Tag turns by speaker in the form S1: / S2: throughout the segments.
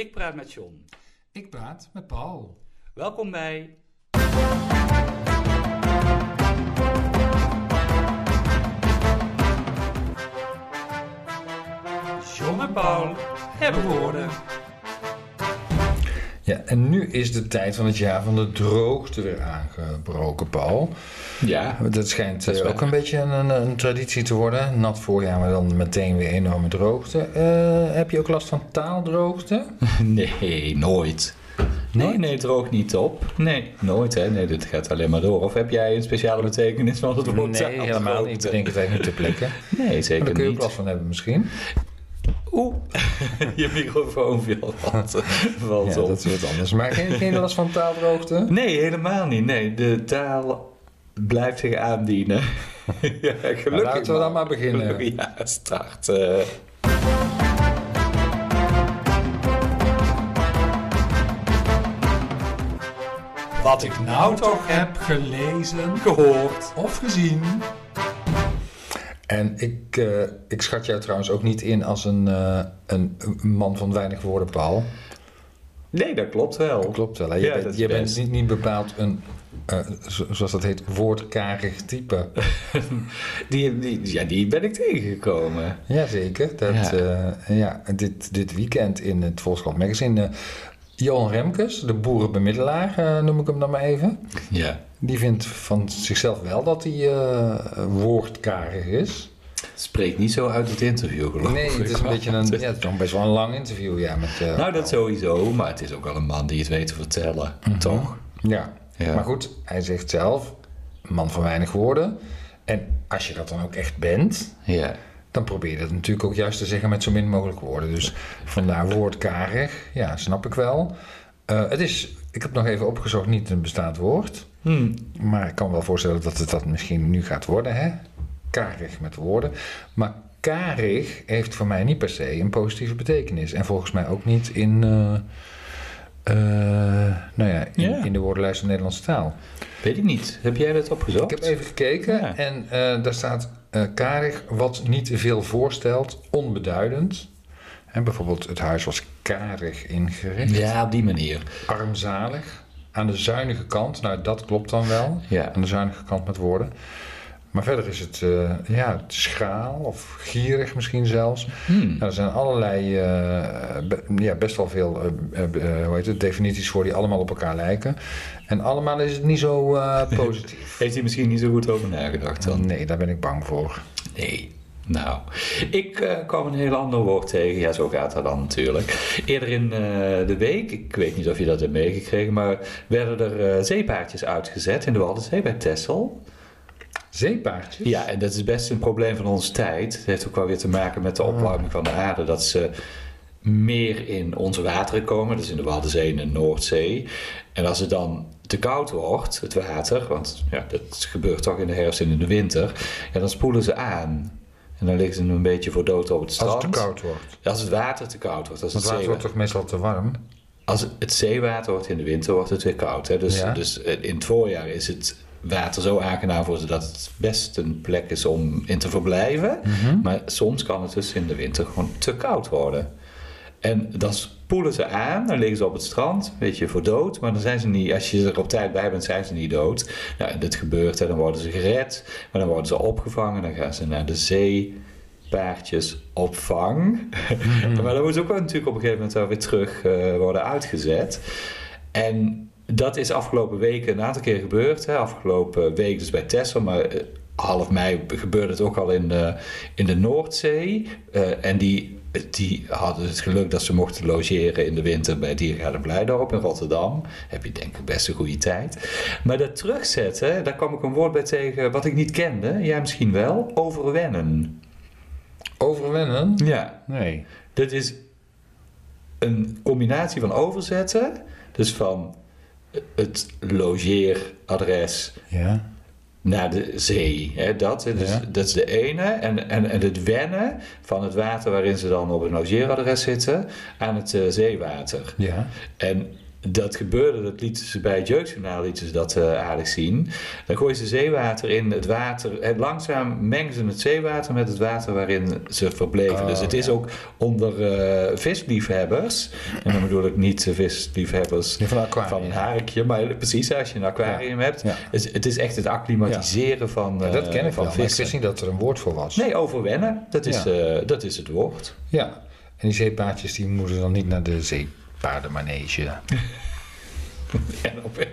S1: Ik praat met John.
S2: Ik praat met Paul.
S1: Welkom bij. John en Paul hebben woorden.
S2: Ja, en nu is de tijd van het jaar van de droogte weer aangebroken, Paul.
S1: Ja.
S2: Dat schijnt
S1: Dat
S2: eh, ook een beetje een, een, een traditie te worden. Nat voorjaar, maar dan meteen weer enorme droogte. Eh, heb je ook last van taaldroogte?
S1: Nee, nooit. Nee,
S2: Nooit?
S1: nee, droog niet op. Nee, nooit hè. Nee, dit gaat alleen maar door. Of heb jij een speciale betekenis van het woord
S2: Nee, helemaal niet. Ik bedenk het eigenlijk niet ter plekke.
S1: Nee, zeker
S2: daar kun je ook
S1: niet.
S2: last van hebben misschien.
S1: Oeh, je microfoon viel wat. valt
S2: Ja,
S1: op.
S2: dat is wat anders. Maar geen, geen last van taaldroogte?
S1: Nee, helemaal niet. Nee, de taal blijft zich aandienen. ja, gelukkig.
S2: Nou, laten we dan maar beginnen.
S1: Ja, start. eh. Wat ik nou toch heb
S2: gelezen
S1: gehoord.
S2: of gezien. En ik, eh, ik schat jou trouwens ook niet in als een, eh, een man van weinig woorden, Paul.
S1: Nee, dat klopt wel.
S2: Dat klopt wel. Hè? Je,
S1: Ja,
S2: bent, je bent niet, niet bepaald een, eh, zo- zoals dat heet, woordkarig type.
S1: Die, die, ja, die ben ik tegengekomen.
S2: Jazeker. Dat,
S1: Ja.
S2: ja. ja, dit, dit weekend in het Volkskrant Magazine. eh, Johan Remkes, de boerenbemiddelaar, noem ik hem dan maar even.
S1: Ja.
S2: Die vindt van zichzelf wel dat hij eh, woordkarig is.
S1: Spreekt niet zo uit het interview, geloof
S2: Nee,
S1: ik.
S2: het is een beetje een, ja, het is toch best wel een lang interview, ja. Met, eh,
S1: Nou, dat sowieso, maar het is ook wel een man die het weet te vertellen, toch?
S2: Ja.
S1: Ja.
S2: maar goed, hij zegt zelf, man van weinig woorden. En als je dat dan ook echt bent,
S1: Ja.
S2: dan probeer je dat natuurlijk ook juist te zeggen met zo min mogelijk woorden. Dus vandaar woordkarig, ja, snap ik wel. Eh, het is, ik heb nog even opgezocht, niet een bestaand woord.
S1: Hm.
S2: Maar ik kan me wel voorstellen dat het dat misschien nu gaat worden, hè? Karig met woorden. Maar karig heeft voor mij niet per se een positieve betekenis. En volgens mij ook niet in, eh, eh, nou ja, in,
S1: Ja.
S2: in de woordenlijst van de Nederlandse taal.
S1: Weet ik niet. Heb jij dat opgezocht?
S2: Ik heb even gekeken
S1: Ja.
S2: en eh, daar staat karig wat niet veel voorstelt, onbeduidend. En bijvoorbeeld het huis was karig ingericht,
S1: Ja, op die manier.
S2: armzalig, aan de zuinige kant. Nou, dat klopt dan wel.
S1: Ja.
S2: aan de zuinige kant met woorden. Maar verder is het eh, ja, schraal of gierig misschien zelfs.
S1: Hm.
S2: Nou, er zijn allerlei, eh, be- ja, best wel veel eh, hoe heet het, definities voor die allemaal op elkaar lijken. En allemaal is het niet zo positief.
S1: Heeft hij misschien niet zo goed over nagedacht dan?
S2: Nee, daar ben ik bang voor.
S1: Nee. Nou, ik eh, kwam een heel ander woord tegen. Ja, zo gaat dat dan natuurlijk. Eerder in eh, de week, ik weet niet of je dat hebt meegekregen, maar werden er eh, zeepaardjes uitgezet in de Waddenzee bij Texel.
S2: Zeepaardjes?
S1: Ja, en dat is best een probleem van onze tijd. Het heeft ook wel weer te maken met de opwarming van de aarde. Dat ze meer in onze wateren komen. Dus in de Waddenzee en de Noordzee. En als het dan te koud wordt, het water... want ja, dat gebeurt toch in de herfst en in de winter... Ja, dan spoelen ze aan. En dan liggen ze een beetje voor dood op het
S2: Als
S1: strand.
S2: het te koud wordt.
S1: Als het water te koud wordt. Als het,
S2: het water wordt toch meestal te warm?
S1: als het zeewater wordt in de winter, wordt het weer koud. Hè? Dus,
S2: Ja.
S1: dus eh, in het voorjaar is het water zo aangenaam voor ze dat het best een plek is om in te verblijven.
S2: Mhm.
S1: Maar soms kan het dus in de winter gewoon te koud worden. En dan spoelen ze aan, dan liggen ze op het strand, weet je, voor dood. Maar dan zijn ze niet, als je er op tijd bij bent, zijn ze niet dood. Nou, dit gebeurt en dan worden ze gered, maar dan worden ze opgevangen. Dan gaan ze naar de zee, paardjesopvang. maar dan moeten ze ook wel natuurlijk op een gegeven moment wel weer terug eh, worden uitgezet. En dat is afgelopen weken een aantal keer gebeurd. Hè. Afgelopen week dus bij Texel, maar eh, half mei gebeurde het ook al in de, in de Noordzee. Eh, en die, die hadden het geluk dat ze mochten logeren in de winter bij Diergaarde Blijdorp in Rotterdam. Heb je denk ik best een goede tijd. Maar dat terugzetten, daar kwam ik een woord bij tegen wat ik niet kende. Jij misschien wel. Overwennen.
S2: Overwennen?
S1: Ja,
S2: Nee.
S1: dit is een combinatie van overzetten. Dus van het logeeradres
S2: Ja.
S1: Naar de zee. Hè, dat, dus,
S2: Ja.
S1: dat is de ene. En, en, en het wennen van het water waarin ze dan op een logeeradres zitten aan het eh, zeewater.
S2: Ja.
S1: En dat gebeurde, dat lieten ze bij het jeugdjournaal lieten ze dat eh, aardig zien. Dan gooien ze zeewater in het water. En langzaam mengen ze het zeewater met het water waarin ze verbleven.
S2: Oh,
S1: dus het is ook onder eh, visliefhebbers. En dan bedoel ik niet de visliefhebbers
S2: van een aquarium.
S1: van een harkje. Maar precies, als je een aquarium hebt.
S2: Ja.
S1: Het, het is echt het acclimatiseren van,
S2: dat
S1: eh,
S2: ken ik
S1: van
S2: wel, maar ik
S1: vissen.
S2: wist niet dat er een woord voor was.
S1: Nee, overwennen. Dat is,
S2: Ja.
S1: eh, dat is het woord.
S2: Ja, en die zeepaardjes die moeten dan niet naar de zeepaardenmanege.
S1: En, op,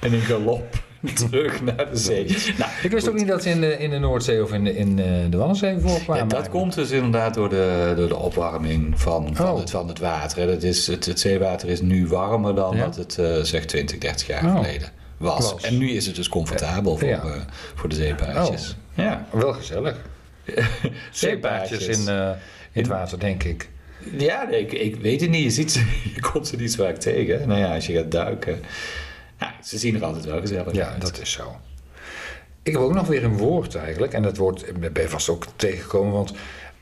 S1: en in galop terug naar de zee. Nou,
S2: Ik wist ook niet dat ze in de, in de Noordzee of in de, in de, de Waddenzee voorkwamen.
S1: Ja, dat komt dus inderdaad door de, door de opwarming van, van,
S2: Oh.
S1: het, van het water. Dat is, het, het zeewater is nu warmer dan
S2: Ja.
S1: dat het eh zeg 20, 30 jaar
S2: Oh.
S1: geleden was. En nu is het dus comfortabel voor,
S2: Ja. Oh.
S1: eh, voor de zeepaardjes. Ja.
S2: Wel gezellig. Zeepaardjes in, eh, in het water, denk ik.
S1: Ja, ik, ik weet het niet. Je, ziet ze, je komt ze niet zo vaak tegen. Nou ja, als je gaat duiken. Ja, ze zien er altijd wel gezellig
S2: Ja,
S1: uit.
S2: dat is zo. Ik heb ook nog weer een woord eigenlijk. En dat woord ben je vast ook tegengekomen. Want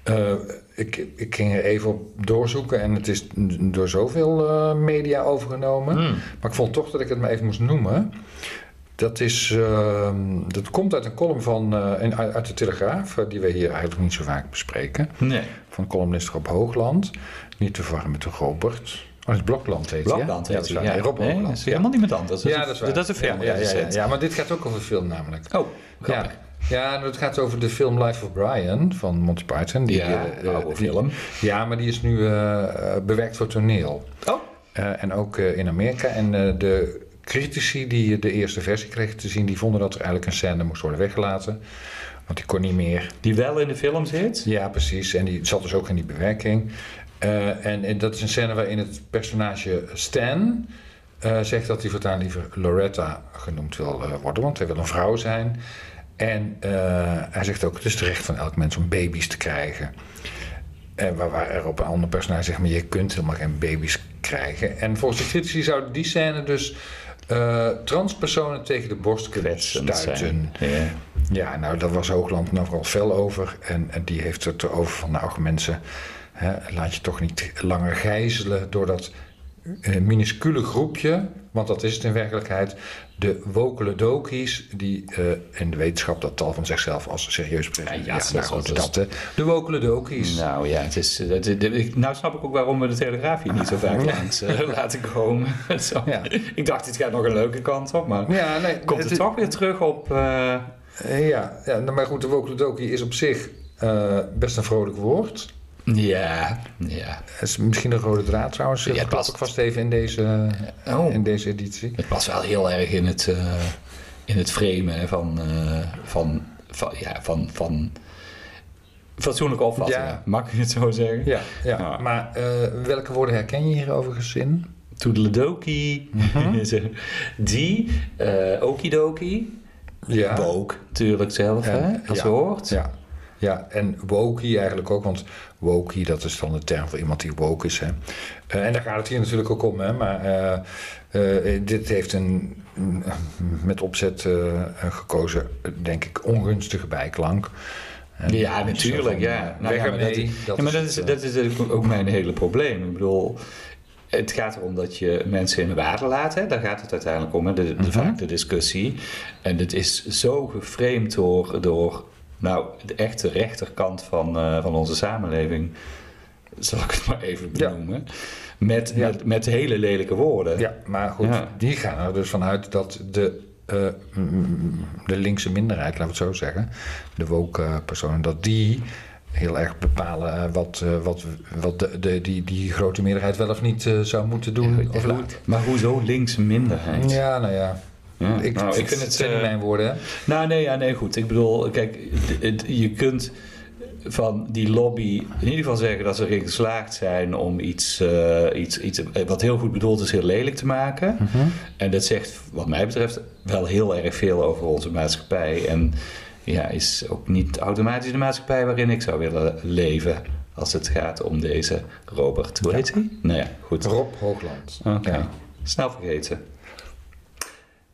S2: eh, ik, ik ging er even op doorzoeken. En het is door zoveel eh, media overgenomen.
S1: Hmm.
S2: Maar ik vond toch dat ik het maar even moest noemen. Dat, is, eh, dat komt uit een column van, eh, in- uit de Telegraaf. eh, die we hier eigenlijk niet zo vaak bespreken.
S1: Nee.
S2: Van columnist Rob Hoogland. Niet te verwarren met de Robert. Oh, het Blokland heet?
S1: Blokland
S2: Ja,
S1: heet
S2: dat
S1: hij,
S2: waar.
S1: ja.
S2: Rob
S1: Nee,
S2: Hoogland.
S1: dat is
S2: ja.
S1: helemaal niemand anders. Dat
S2: Ja, dat is waar.
S1: Dat is een film.
S2: Ja, ja, ja, ja, ja, maar dit gaat ook over film namelijk.
S1: Oh,
S2: Ja,
S1: grappig.
S2: ja, het gaat over de film Life of Brian van Monty Python. Die,
S1: Ja,
S2: eh,
S1: oude
S2: die-
S1: film.
S2: Ja, maar die is nu bewerkt voor toneel.
S1: Oh,
S2: en ook in Amerika. En de critici die de eerste versie kregen te zien, die vonden dat er eigenlijk een scène moest worden weggelaten. Want die kon niet meer.
S1: die wel in de film zit?
S2: Ja, precies. En die zat dus ook in die bewerking. Eh, en, en dat is een scène waarin het personage Stan eh, zegt dat hij voortaan liever Loretta genoemd wil eh, worden, want hij wil een vrouw zijn. En hij zegt ook: het is het recht van elk mens om baby's te krijgen. En waar, waar er op een ander personage zegt: maar je kunt helemaal geen baby's krijgen. En volgens de critici zou die scène dus eh, transpersonen tegen de borst kunnen
S1: Kwetsend
S2: stuiten.
S1: zijn. Ja.
S2: Ja, nou, daar was Hoogland nog wel fel over. En, en die heeft het erover van, nou, mensen, hè, laat je toch niet langer gijzelen door dat eh, minuscule groepje, want dat is het in werkelijkheid, de wokeledokies, die eh, in de wetenschap dat tal van zichzelf als serieus presenteren.
S1: Ja,
S2: Ja,
S1: ja,
S2: nou, goed, dat, eh, de wokeledokies.
S1: Nou ja, het is, het, het- ik- nou snap ik ook waarom we de Telegraaf hier niet zo vaak langs eh, laten komen. Zo.
S2: Ja.
S1: Ik dacht, dit gaat nog een leuke kant op, maar
S2: Ja, nee,
S1: komt het toch weer terug op... eh,
S2: ja, ja, nou, maar goed, de wokeledokie is op zich best een vrolijk woord.
S1: Ja, ja.
S2: Is misschien een rode draad trouwens.
S1: Ja,
S2: Ja,
S1: het past.
S2: ik vast even in deze,
S1: Oh.
S2: in deze editie.
S1: Het past wel heel erg in het, eh, in het framen van, eh, van, van, ja, van, van fatsoenlijke opvattingen.
S2: Ja.
S1: Mag ik het zo zeggen?
S2: Ja, ja. Maar eh, welke woorden herken je hier overigens in?
S1: Toedeledoki, die, eh okidoki,
S2: Ja.
S1: woke natuurlijk zelf, hè, als
S2: ja.
S1: woord.
S2: Ja. Ja, en wokie eigenlijk ook, want wokie dat is dan de term voor iemand die woke is. Hè. Eh, en daar gaat het hier natuurlijk ook om, hè. maar eh, eh, dit heeft een met opzet gekozen, denk ik, ongunstige bijklank.
S1: Ja, natuurlijk,
S2: van,
S1: ja. Nou ja, maar dat,
S2: dat
S1: ja, maar
S2: is
S1: dat is,
S2: het,
S1: dat is ook- mijn hele probleem. Ik bedoel, het gaat erom dat je mensen in de waarde laat. Hè? Daar gaat het uiteindelijk om, hè? De, de,
S2: Mhm.
S1: vaak de discussie. En het is zo geframed door, door nou, de echte rechterkant van, eh, van onze samenleving. Zal ik het maar even
S2: Ja.
S1: benoemen. Met,
S2: Ja.
S1: met, met hele lelijke woorden.
S2: Ja, maar goed,
S1: Ja.
S2: die gaan er dus vanuit dat de, eh, de linkse minderheid, laten we het zo zeggen, de woke eh, personen, dat die heel erg bepalen wat, wat, wat de, de, die, die grote meerderheid wel of niet zou moeten doen of
S1: maar hoezo linkse minderheid?
S2: Ja, nou ja.
S1: Ja,
S2: Ik,
S1: nou, ik vind het...
S2: zijn niet
S1: eh,
S2: mijn woorden.
S1: Nou, nee, ja, nee, goed. Ik bedoel, kijk, het- je kunt van die lobby in ieder geval zeggen dat ze erin geslaagd zijn om iets, eh, iets, iets eh, wat heel goed bedoeld is, heel lelijk te maken.
S2: Mhm.
S1: En dat zegt, wat mij betreft, wel heel erg veel over onze maatschappij. En ja, is ook niet automatisch de maatschappij waarin ik zou willen leven. Als het gaat om deze Robert. Hoe heet hij? Nou ja, goed.
S2: Rob Hoogland.
S1: Oké.
S2: Ja.
S1: Snel vergeten.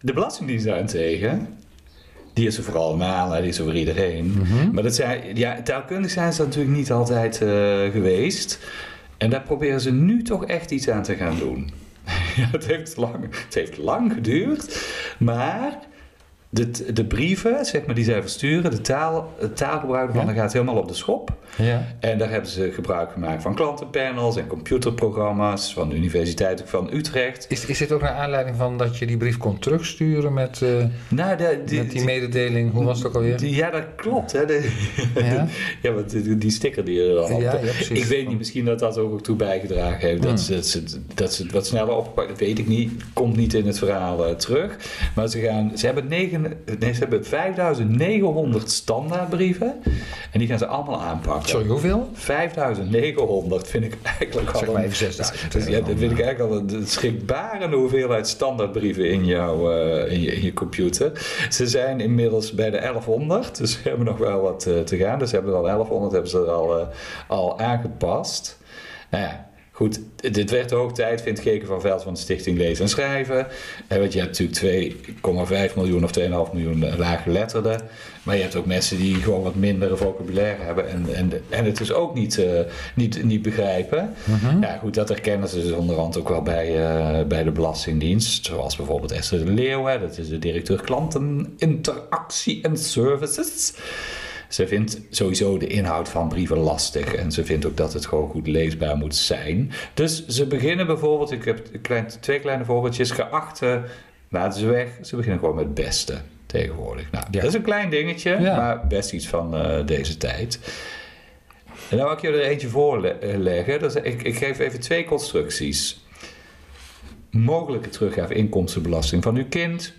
S1: De Belastingdienst daarentegen, die is er voor allemaal, die is er voor iedereen.
S2: Mhm.
S1: Maar dat zijn, ja, taalkundig zijn ze natuurlijk niet altijd eh, geweest. En daar proberen ze nu toch echt iets aan te gaan doen. ja, het, heeft lang, het heeft lang geduurd, maar de, de brieven, zeg maar, die zij versturen, de taal, het taalgebruik ervan,
S2: Ja.
S1: dat gaat helemaal op de schop.
S2: Ja.
S1: En daar hebben ze gebruik gemaakt van klantenpanels en computerprogramma's van de Universiteit van Utrecht.
S2: Is, is dit ook naar aanleiding van dat je die brief kon terugsturen met, eh,
S1: Nou, de, die,
S2: met die mededeling? Hoe was ook alweer?
S1: die- ja, dat klopt. Hè. De-
S2: Ja?
S1: ja, want die, die sticker die er dan op.
S2: Ja.
S1: Ik weet niet, misschien dat dat ook toe bijgedragen heeft.
S2: Hmm.
S1: Dat, ze, dat, ze, dat ze het wat sneller opgepakt Dat weet ik niet. Komt niet in het verhaal eh, terug. Maar ze, gaan, ze, hebben negen, nee, ze hebben 5900 standaardbrieven. En die gaan ze allemaal aanpakken.
S2: Sorry, hoeveel?
S1: 5900 vind ik eigenlijk al
S2: Zeg maar
S1: een-
S2: even 6000.
S1: dus ja, dat vind ik eigenlijk al een schrikbarende hoeveelheid standaardbrieven in, jouw, eh, in, je, in je computer. Ze zijn inmiddels bij de 1100, dus ze hebben nog wel wat eh, te gaan. Dus ze hebben al 1100 hebben ze er al, eh, al aangepast. Nou ja, goed, dit werd de hoog tijd, vindt Geken van Veld van de Stichting Lezen en Schrijven. En want je hebt natuurlijk 2,5 miljoen of 2,5 miljoen eh, laaggeletterden. Maar je hebt ook mensen die gewoon wat minder vocabulaire hebben en, en, en het dus ook niet, eh, niet, niet begrijpen.
S2: Mhm.
S1: Ja, goed, dat herkennen ze dus onderhand ook wel bij, eh, bij de Belastingdienst. Zoals bijvoorbeeld Esther de Leeuw, hè, dat is de directeur klanteninteractie en services. Ze vindt sowieso de inhoud van brieven lastig en ze vindt ook dat het gewoon goed leesbaar moet zijn. Dus ze beginnen bijvoorbeeld, ik heb klein, twee kleine voorbeeldjes, geachte, laten ze weg. Ze beginnen gewoon met het beste tegenwoordig. Nou,
S2: Ja.
S1: dat is een klein dingetje,
S2: Ja.
S1: maar best iets van eh, deze tijd. En nou wil ik je er eentje voorleggen. Dus ik, ik geef even twee constructies. Mogelijke teruggave inkomstenbelasting van uw kind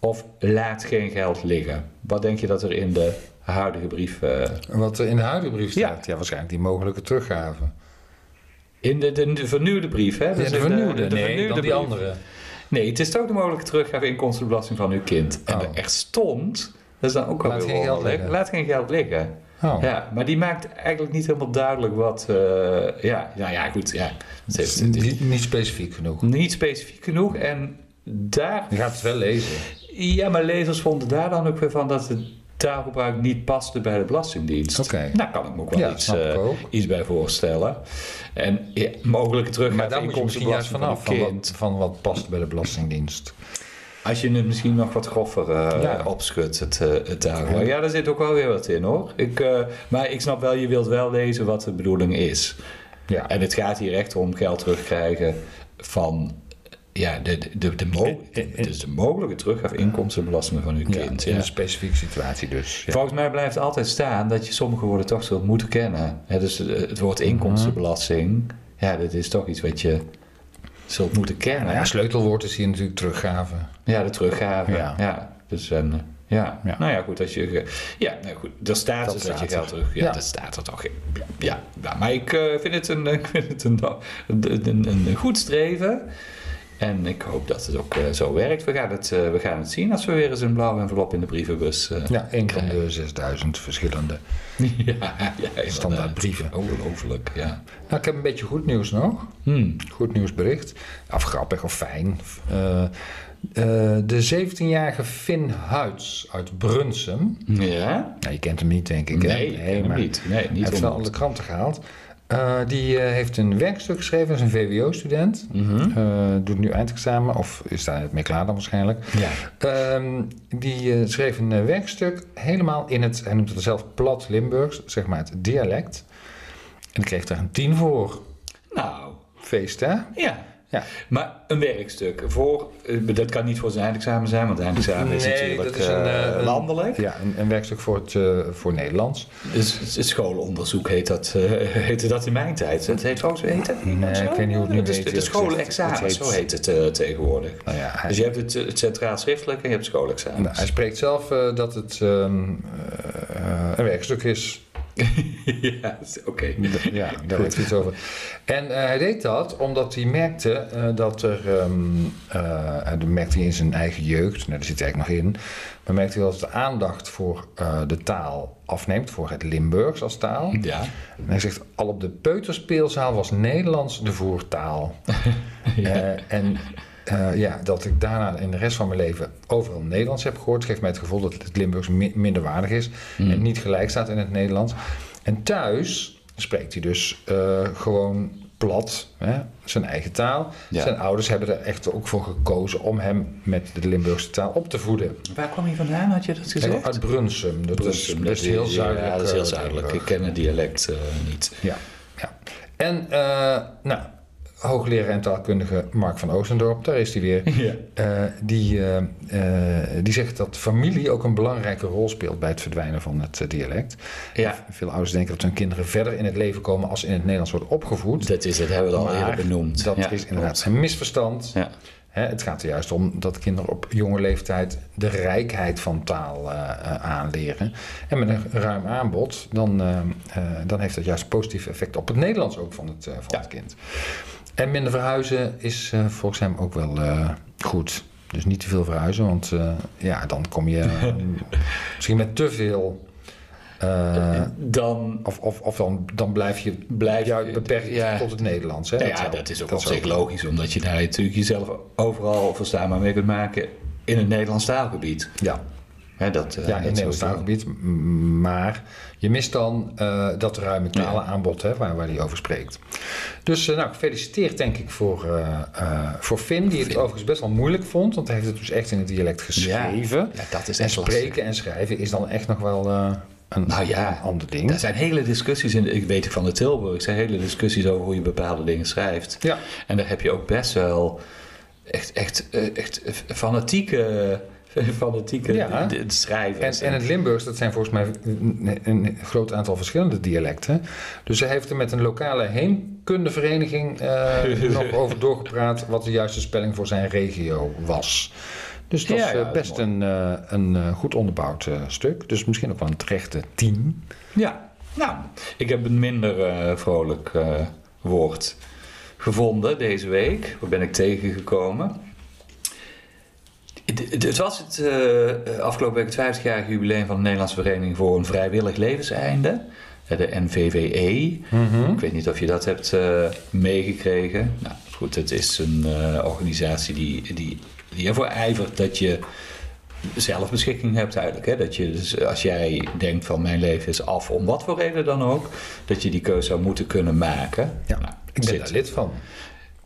S1: of laat geen geld liggen. Wat denk je dat er in de huidige brief... eh,
S2: Wat er in de huidige brief staat? Ja, waarschijnlijk die mogelijke teruggave.
S1: in de, de, de vernieuwde brief, hè?
S2: Ja,
S1: Dus
S2: de vernieuwde.
S1: de
S2: nee,
S1: vernieuwde
S2: dan die
S1: brief.
S2: andere.
S1: Nee, het is toch de mogelijke teruggave inkomstenbelasting van uw kind. En
S2: Oh.
S1: er echt stond... Dat is dan ook wel
S2: Laat geen geld liggen.
S1: Laat geen geld liggen.
S2: Oh.
S1: Ja, maar die maakt eigenlijk niet helemaal duidelijk wat... eh, ja, nou ja, goed. Ja, het heeft-
S2: Niet, niet specifiek genoeg.
S1: niet specifiek genoeg. En daar...
S2: Je gaat het wel lezen.
S1: Ja, maar lezers vonden daar dan ook weer van dat het taalgebruik niet paste bij de Belastingdienst.
S2: Oké.
S1: Daar kan ik me ook wel
S2: Ja,
S1: iets, eh,
S2: ook.
S1: iets bij voorstellen. En ja, mogelijke teruggave
S2: Maar daar moet je misschien juist vanaf,
S1: van
S2: wat, van wat past bij de Belastingdienst.
S1: Als je het misschien nog wat groffer eh,
S2: Ja.
S1: opschudt, het, het taalgebruik. Ja, daar zit ook wel weer wat in hoor. Ik, maar ik snap wel, je wilt wel lezen wat de bedoeling is.
S2: Ja.
S1: En het gaat hier echt om geld terugkrijgen van ja, de, de, de, dus de mogelijke teruggave inkomstenbelastingen van uw
S2: Ja,
S1: kind.
S2: in een specifieke situatie dus. Ja.
S1: Volgens mij blijft altijd staan dat je sommige woorden toch zult moeten kennen. Dus eh, het woord inkomstenbelasting, ja, dat is toch iets wat je zult moeten kennen.
S2: Nou ja, sleutelwoord is hier natuurlijk teruggave.
S1: Ja, de teruggave.
S2: Ja.
S1: Ja. Dus en, ja.
S2: Ja.
S1: nou ja, goed, als je... Ja, nou goed, er staat
S2: Dat
S1: dus dat je geld
S2: er.
S1: terug... Ja,
S2: Ja.
S1: dat staat er toch in. Ja, ja, maar ik vind het, een, ik vind het een, een, een, een goed streven. En ik hoop dat het ook eh, zo werkt. We gaan, het, eh, we gaan het zien als we weer eens een blauwe envelop in de brievenbus... eh,
S2: Ja, een van de 6000 verschillende.
S1: ja, ja, inderdaad.
S2: Standaardbrieven.
S1: Ongelooflijk, ja.
S2: Nou, ik heb een beetje goed nieuws nog.
S1: Hmm.
S2: Goed nieuwsbericht. Of grappig of fijn. De 17-jarige Finn Huids uit Brunsum.
S1: Ja?
S2: Nou, je kent hem niet, denk ik. hè?
S1: Nee, ik ken hem
S2: maar
S1: niet. Nee,
S2: Hij
S1: niet
S2: heeft wel alle kranten gehaald. Eh, die eh, heeft een werkstuk geschreven, is een VWO-student.
S1: Mhm.
S2: Eh, doet nu eindexamen, of is daar net mee klaar dan waarschijnlijk.
S1: Ja.
S2: Ehm, die schreef een werkstuk helemaal in het, hij noemt het zelf plat Limburgs, zeg maar het dialect. En kreeg daar een 10 voor.
S1: Nou,
S2: Feest, hè?
S1: ja.
S2: Ja.
S1: Maar een werkstuk voor, eh, dat kan niet voor zijn eindexamen zijn, want eindexamen is natuurlijk
S2: dat is een,
S1: eh,
S2: eh, een-
S1: landelijk.
S2: Ja, een, een werkstuk voor het eh, voor Nederlands.
S1: Dus het schoolonderzoek heet dat, eh, heette dat in mijn tijd. Het heet ook zo heet het
S2: Nee, ik weet niet hoe het nu heet,
S1: De
S2: eerlijk
S1: schoolexamen.
S2: Het
S1: zo
S2: heet-
S1: het tegenwoordig.
S2: Nou ja, hij,
S1: Dus je hebt het, het centraal schriftelijk en je hebt het schoolexamen.
S2: nou, hij spreekt zelf eh, dat het ehm, eh, een werkstuk is.
S1: ja, oké.
S2: Ja, daar heeft iets over. En eh, hij deed dat omdat hij merkte eh, dat er, ehm eh, dat merkte hij in zijn eigen jeugd, nou, daar zit hij eigenlijk nog in, maar merkte hij dat de aandacht voor eh, de taal afneemt, voor het Limburgs als taal.
S1: Ja.
S2: En hij zegt, al op de peuterspeelzaal was Nederlands de voertaal. Eh, en eh, ja, dat ik daarna in de rest van mijn leven overal Nederlands heb gehoord, geeft mij het gevoel dat het Limburgs mi- minder waardig is
S1: Hmm.
S2: en niet gelijk staat in het Nederlands. En thuis spreekt hij dus eh, gewoon plat, hè, zijn eigen taal.
S1: Ja.
S2: Zijn ouders hebben er echt ook voor gekozen om hem met de Limburgse taal op te voeden.
S1: Waar kwam je vandaan, had je dat gezegd?
S2: Uit Brunsum, dat, is,
S1: Brunsum,
S2: is heel zuidelijk.
S1: Ja, dat is heel
S2: eh,
S1: zuidelijk. Ik ken het dialect eh, niet.
S2: Ja, ja. En, eh, nou, hoogleraar en taalkundige Mark van Oostendorp, daar is hij weer.
S1: Ja.
S2: Eh, die, eh, eh, die zegt dat familie ook een belangrijke rol speelt bij het verdwijnen van het dialect.
S1: ja,
S2: Veel ouders denken dat hun kinderen verder in het leven komen als in het Nederlands worden opgevoed.
S1: dat is het. Hebben we al eerder benoemd.
S2: Dat
S1: Ja,
S2: is inderdaad
S1: klopt.
S2: een misverstand.
S1: Ja.
S2: Hè, het gaat er juist om dat kinderen op jonge leeftijd de rijkheid van taal aanleren. En met een ruim aanbod, dan, dan heeft dat juist positief effect op het Nederlands ook van het, van het kind. En minder verhuizen is eh, volgens hem ook wel eh, goed. Dus niet te veel verhuizen, want eh, ja, dan kom je misschien met te veel.
S1: Dan
S2: of of, of dan, dan blijf je
S1: blijf
S2: juist beperkt
S1: ja.
S2: tot het Nederlands. Hè?
S1: Nou ja, dat is ook
S2: dat
S1: op zich logisch, omdat je daar natuurlijk jezelf overal verstaanbaar mee kunt maken in het Nederlands taalgebied.
S2: Ja,
S1: Hè, dat, eh,
S2: ja in het taalgebied. Maar je mist dan eh, dat ruime talenaanbod hè, waar, waar hij over spreekt. Dus eh, nou, gefeliciteerd denk ik voor, eh, voor Finn, die het overigens best wel moeilijk vond. Want hij heeft het dus echt in het dialect geschreven.
S1: Ja, dat is
S2: en
S1: echt lastig.
S2: spreken en schrijven is dan echt nog wel een,
S1: Nou ja,
S2: ander ding.
S1: Er zijn hele discussies, in, ik weet van de Tilburg, er zijn hele discussies over hoe je bepaalde dingen schrijft.
S2: Ja,
S1: En daar heb je ook best wel echt, echt, echt fanatieke, fanatieke
S2: Ja.
S1: schrijvers.
S2: En, en het Limburgs, dat zijn volgens mij een, een groot aantal verschillende dialecten. Dus hij heeft er met een lokale heemkundevereniging eh, nog over doorgepraat wat de juiste spelling voor zijn regio was. Dus dat
S1: Ja,
S2: is
S1: ja,
S2: eh,
S1: is
S2: best een, eh, een goed onderbouwd stuk. Dus misschien ook wel een terechte 10.
S1: Ja, nou, ik heb een minder vrolijk woord gevonden deze week. Waar ben ik tegengekomen? Het- was het eh, afgelopen week het 50-jarige jubileum van de Nederlandse Vereniging voor een Vrijwillig Levenseinde. eh, De NVVE. Ik weet niet of je dat hebt eh, meegekregen. Nou goed, het is een eh, organisatie die, die, die ervoor ijvert dat je zelfbeschikking hebt eigenlijk. Hè? Dat je, dus als jij denkt van mijn leven is af om wat voor reden dan ook, dat je die keuze zou moeten kunnen maken.
S2: Ja,
S1: Nou,
S2: ik ben
S1: zit-
S2: daar lid van.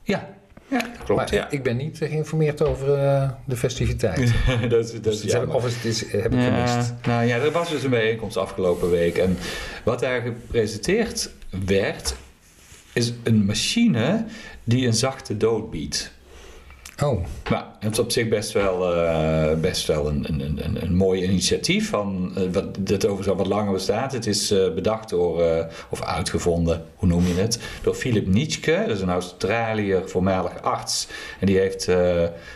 S1: Ja, ja klopt.
S2: maar
S1: ja.
S2: ik ben niet geïnformeerd over eh, de festiviteit.
S1: dat, is- dat
S2: Dus
S1: jammer.
S2: of is het is, heb ik
S1: Ja,
S2: gemist.
S1: nou ja, er was dus een bijeenkomst afgelopen week. En wat daar gepresenteerd werd, is een machine die een zachte dood biedt.
S2: Oh,
S1: Nou, het is op zich best wel, eh, best wel een, een, een, een mooi initiatief. Van, eh, wat, dat overigens al wat langer bestaat. Het is eh, bedacht door, of uitgevonden, hoe noem je het? Door Philip Nietzsche. Dat is een Australiër, voormalig arts. En die heeft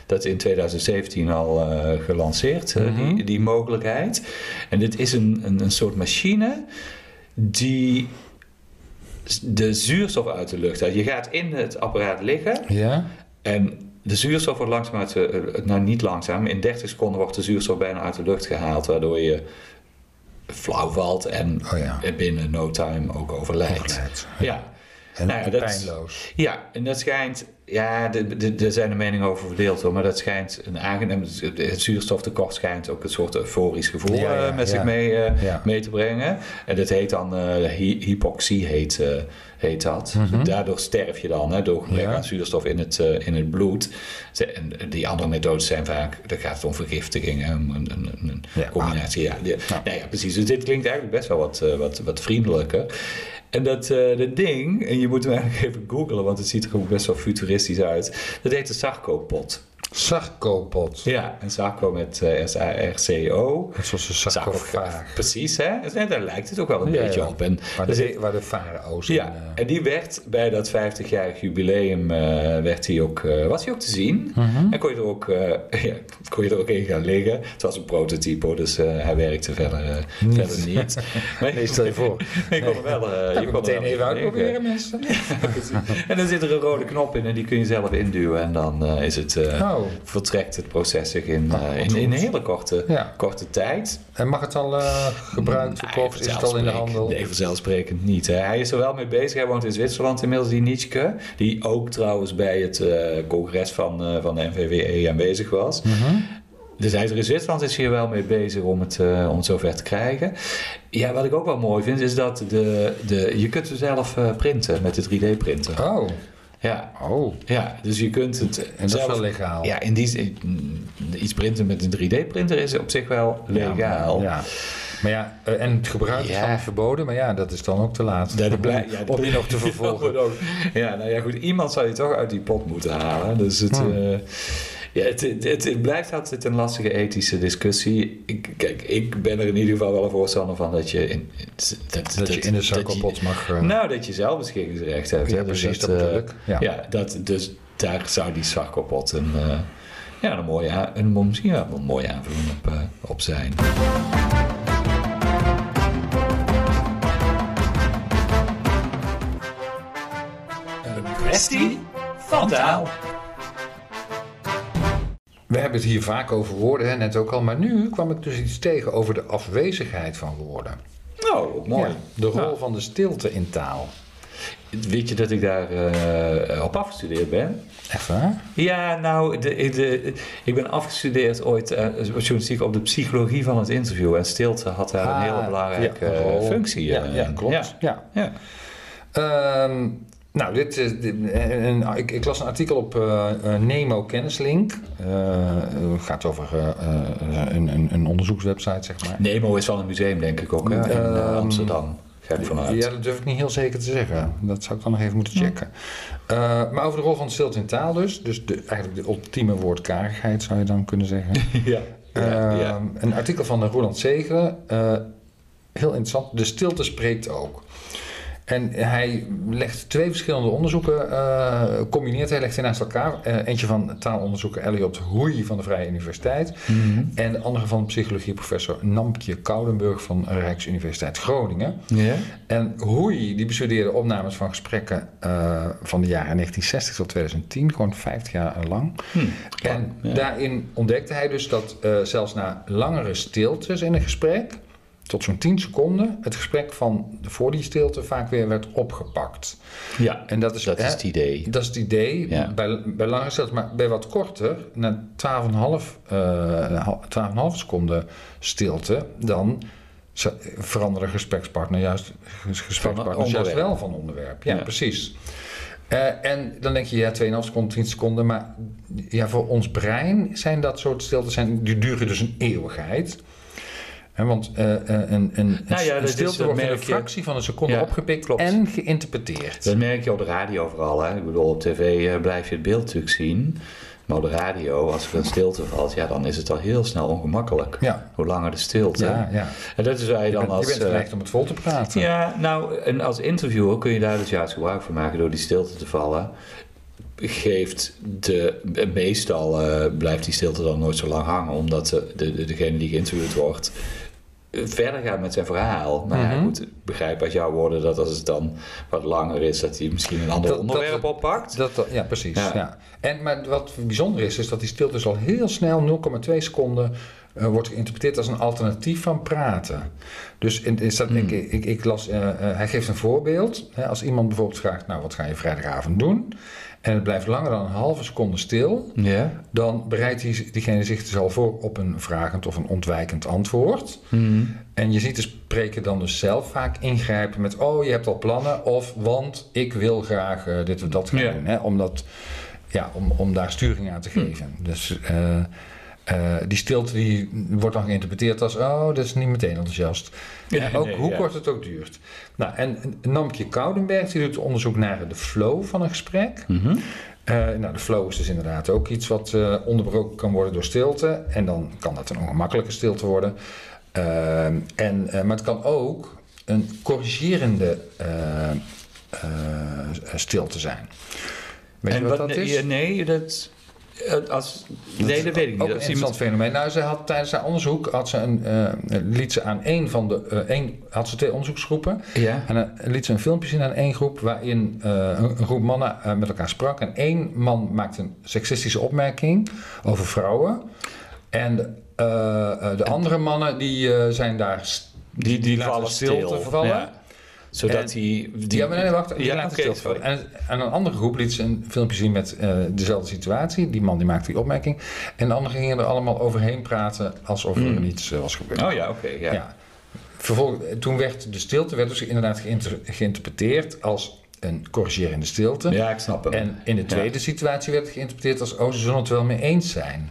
S1: dat in 2017 al gelanceerd, eh,
S2: Mhm.
S1: die, die mogelijkheid. En dit is een, een, een soort machine die de zuurstof uit de lucht. Je gaat in het apparaat liggen.
S2: ja?
S1: En de zuurstof wordt langzaam uit de, eh, nou niet langzaam, in 30 seconden wordt de zuurstof bijna uit de lucht gehaald, waardoor je flauw valt en
S2: Oh ja.
S1: binnen no time ook overlijdt. Ja.
S2: En
S1: Nou ja, dat-
S2: pijnloos.
S1: ja, en dat schijnt, ja, er zijn de meningen over verdeeld hoor, maar dat schijnt een aangenaam, het zuurstoftekort schijnt ook een soort euforisch gevoel eh, met zich mee, eh, mee te brengen. En dat heet dan eh, hy- hypoxie, heet, eh, heet dat.
S2: Mhm.
S1: Daardoor sterf je dan, hè, door gebrek
S2: Ja.
S1: aan zuurstof in het, eh, in het bloed. Die andere methodes zijn vaak, dan gaat het om vergiftiging, een, een, een
S2: Ja,
S1: combinatie. Ja. Nou ja, precies. Dus dit klinkt eigenlijk best wel wat, eh, wat, wat vriendelijker. En dat, dat ding, en je moet hem eigenlijk even googlen, want het ziet er ook best wel futuristisch uit. Dat heet de Sarcopot.
S2: Sarcopot.
S1: Ja, en Sarco met eh, S-A-R-C-O.
S2: Zoals een sarcofaag.
S1: Precies, hè? En daar lijkt het ook wel een
S2: Ja,
S1: beetje
S2: ja.
S1: op. En,
S2: Waar de,
S1: zit-
S2: waar de farao's in,
S1: ja, en die werd bij dat 50-jarig jubileum werd hij ook, was hij ook te zien.
S2: Mhm.
S1: En kon je, er ook, eh, ja, kon je er ook in gaan liggen. Het was een prototype, dus eh, hij werkte verder, eh,
S2: Niet.
S1: verder niet. Maar
S2: Nee, stel je voor.
S1: je kon er wel, je kon er
S2: meteen
S1: wel
S2: even uitproberen, mensen.
S1: En dan zit er een rode knop in en die kun je zelf induwen. En dan is het,
S2: Oh,
S1: vertrekt het proces zich in,
S2: Nou,
S1: in, in een hele korte,
S2: ja.
S1: korte tijd.
S2: En mag het al eh, gebruikt,
S1: Nee,
S2: verkocht? Is het al in de handel?
S1: Nee, vanzelfsprekend niet. Hè. Hij is er wel mee bezig. Hij woont in Zwitserland inmiddels, die Nietzsche. Die ook trouwens bij het eh, congres van, eh, van de NVWE aanwezig was.
S2: Mhm.
S1: de IJzeren Zwitserland is hier wel mee bezig om het, uh, om het zover te krijgen. Ja, wat ik ook wel mooi vind, is dat de, de, je kunt het zelf uh, printen met de 3D-printer.
S2: Oh.
S1: Ja.
S2: Oh.
S1: Ja, dus je kunt het
S2: En dat
S1: zelf...
S2: is wel legaal.
S1: Ja, in die, iets printen met een 3D-printer is op zich wel legaal.
S2: Ja. Maar ja, uh, en het gebruik is
S1: Ja.
S2: dan verboden, maar ja, dat is dan ook te laat.
S1: Dat
S2: om,
S1: blij- ja,
S2: om die nog te vervolgen.
S1: Ja, nou ja, goed. Iemand zou je toch uit die pot moeten halen. Dus het,
S2: Hmm.
S1: eh, ja, het, het, blijft altijd een lastige ethische discussie. Ik, kijk, ik ben er in ieder geval wel een voorstander van dat je in, dat,
S2: Dat je in de
S1: dat
S2: zakkelpot mag... eh,
S1: Nou, dat je zelfbeschikkingsrecht hebt.
S2: Ja,
S1: hè. Dus
S2: precies, dat
S1: eh,
S2: bedoel ik. Ja.
S1: Ja, dat, dus daar zou die zakkelpot een, eh, ja, een mooie, a- een, misschien wel een mooie aanvulling op, eh, op zijn. Een kwestie van taal.
S2: We hebben het hier vaak over woorden, hè, net ook al. Maar nu kwam ik dus iets tegen over de afwezigheid van woorden.
S1: Oh, mooi.
S2: Ja, de rol
S1: Nou.
S2: van de stilte in taal.
S1: Weet je dat ik daar eh, op afgestudeerd ben?
S2: Echt waar?
S1: Ja, nou, de, de, ik ben afgestudeerd ooit eh, journalistiek op de psychologie van het interview. En stilte had daar een hele belangrijke
S2: Ah, ja, een rol.
S1: functie.
S2: Ja,
S1: eh,
S2: ja, klopt.
S1: Ja.
S2: Ja. Ehm, nou, dit, is- dit- en, en ik, ik las een artikel op eh, eh, Nemo Kennislink. Eh, Het gaat over eh, eh, een, een, een onderzoekswebsite, zeg maar.
S1: Nemo is wel een museum, denk ik ook, in eh,
S2: Ehm,
S1: Amsterdam. Ga ik vanuit.
S2: Ja, dat durf ik niet heel zeker te zeggen. Dat zou ik dan nog even moeten checken. Eh, maar over de rol van stilte in taal dus. Dus de, eigenlijk de ultieme woordkarigheid zou je dan kunnen zeggen.
S1: ja. Ja, ja.
S2: Ehm, Een artikel van Roland Zegeren. eh, heel interessant. De stilte spreekt ook. En hij legt twee verschillende onderzoeken, eh, combineert hij, legt hij naast elkaar. Eh, eentje van taalonderzoeker Elliot Hoei van de Vrije Universiteit.
S1: Mhm.
S2: En de andere van psychologieprofessor Nampje Koudenburg van Rijksuniversiteit Groningen.
S1: Ja?
S2: En Hoei die bestudeerde opnames van gesprekken eh, van de jaren 1960 tot 2010, gewoon 50 jaar lang.
S1: Hm.
S2: En
S1: Ja.
S2: daarin ontdekte hij dus dat zelfs na langere stiltes in een gesprek, tot zo'n 10 seconden, het gesprek van voor die stilte vaak weer werd opgepakt.
S1: ja,
S2: En dat is,
S1: dat is het idee.
S2: dat is het idee
S1: Ja.
S2: bij, bij langere stiltes, maar bij wat korter, na 12,5 eh, 12,5 seconden stilte, dan veranderen gesprekspartner juist, gesprekspartners juist wel van onderwerp. Ja,
S1: Ja.
S2: precies. Eh, en dan denk je, ja, 2,5 seconden, 10 seconden. Maar ja, voor ons brein zijn dat soort stiltes, zijn, die duren dus een eeuwigheid. Hè, want eh, eh, een, een, een,
S1: Nou ja,
S2: een stilte wordt in een fractie van een seconde
S1: Ja,
S2: opgepikt
S1: klopt.
S2: en geïnterpreteerd.
S1: Dat merk je op de radio vooral. Hè? Ik bedoel, op tv eh, blijf je het beeld natuurlijk zien. Maar op de radio, als er een stilte valt, ja, dan is het al heel snel ongemakkelijk.
S2: Ja,
S1: Hoe langer de stilte.
S2: ja, ja.
S1: En dat is waar je
S2: Je
S1: dan
S2: bent, je
S1: als...
S2: bent
S1: eh,
S2: geneigd om het vol te praten.
S1: ja, nou, en als interviewer kun je daar dus juist gebruik van maken door die stilte te vallen. Geeft de, meestal eh, blijft die stilte dan nooit zo lang hangen, omdat de, de, degene die geïnterviewd wordt verder gaat met zijn verhaal. Nou ja,
S2: Mhm.
S1: goed, ik begrijp uit jouw woorden dat als het dan wat langer is, dat hij misschien een ander
S2: Dat- dat-
S1: onderwerp oppakt.
S2: Dat, ja, precies. Ja.
S1: Ja.
S2: En, maar wat bijzonder is, is dat die stilte dus al heel snel 0,2 seconden eh, wordt geïnterpreteerd als een alternatief van praten. Dus in, is dat,
S1: Hmm.
S2: ik, ik, ik las, eh, eh, hij geeft een voorbeeld. Hè, als iemand bijvoorbeeld vraagt, nou wat ga je vrijdagavond doen? En het blijft langer dan een halve seconde stil.
S1: Ja.
S2: Dan bereidt die, diegene zich dus al voor op een vragend of een ontwijkend antwoord.
S1: Mhm.
S2: En je ziet de spreker dan dus zelf vaak ingrijpen met... oh, je hebt al plannen of want ik wil graag eh, dit of dat gaan
S1: Ja.
S2: doen. Hè? Om, dat, ja, om, om daar sturing aan te geven. Dus eh, eh, die stilte die wordt dan geïnterpreteerd als... oh, dat is niet meteen enthousiast.
S1: Ja,
S2: ook,
S1: nee,
S2: hoe
S1: ja.
S2: kort het ook duurt. Nou, en Namke Koudenberg die doet onderzoek naar de flow van een gesprek...
S1: Mhm.
S2: Eh, nou, de flow is dus inderdaad ook iets wat eh, onderbroken kan worden door stilte. En dan kan dat een ongemakkelijke stilte worden. En, maar het kan ook een corrigerende stilte zijn. Weet
S1: en
S2: je wat, dat is?
S1: ja, nee, dat... eh, Als, nee, dat weet ik niet.
S2: Ook een interessant fenomeen. Nou, ze had tijdens haar onderzoek had ze een, eh, liet ze aan één van de één, had ze twee onderzoeksgroepen.
S1: Ja.
S2: En dan liet ze een filmpje zien aan één groep waarin een, groep mannen met elkaar sprak. En één man maakte een seksistische opmerking over vrouwen. En de andere mannen die zijn daar
S1: Die, die
S2: laten
S1: vallen
S2: stilte
S1: stil.
S2: vallen.
S1: Ja. Zodat
S2: En-
S1: die, die...
S2: ja, maar nee, wacht. die
S1: Ja,
S2: laat het
S1: sorry.
S2: En, en een andere groep liet ze een filmpje zien met eh, dezelfde situatie. Die man die maakte die opmerking. En de anderen gingen er allemaal overheen praten alsof er
S1: Hmm.
S2: niets eh, was gebeurd.
S1: Oh ja, oké. ja.
S2: Ja. Vervolgens, toen werd de stilte werd dus inderdaad geïnter- geïnterpreteerd als een corrigerende stilte.
S1: Ja, ik snap hem.
S2: En in de tweede situatie werd het geïnterpreteerd als: oh, ze zullen het wel mee eens zijn.